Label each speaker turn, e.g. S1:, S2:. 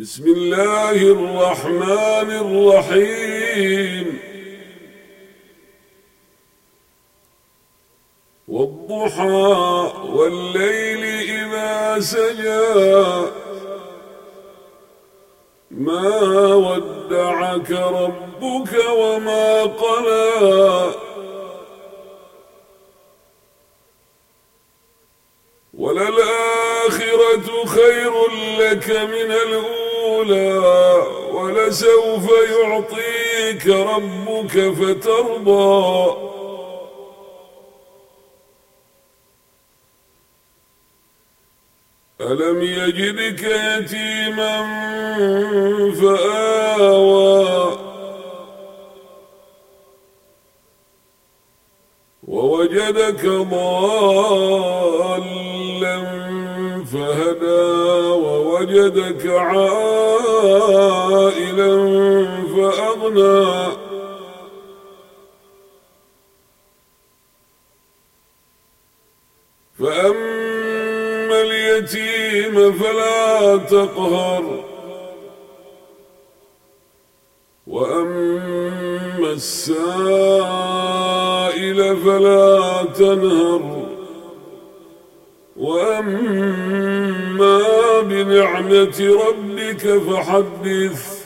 S1: بسم الله الرحمن الرحيم. والضحى والليل إذا سجى ما ودعك ربك وما قلى. وللآخرة خير لك من الأولى. ولسوف يعطيك ربك فترضى. ألم يجدك يتيما فآوى. ووجدك ضالا فهدى ووجدك عائلا فأغنى. فأما اليتيم فلا تقهر. وأما السائل فلا تنهر. وأما بنعمة ربك فحدث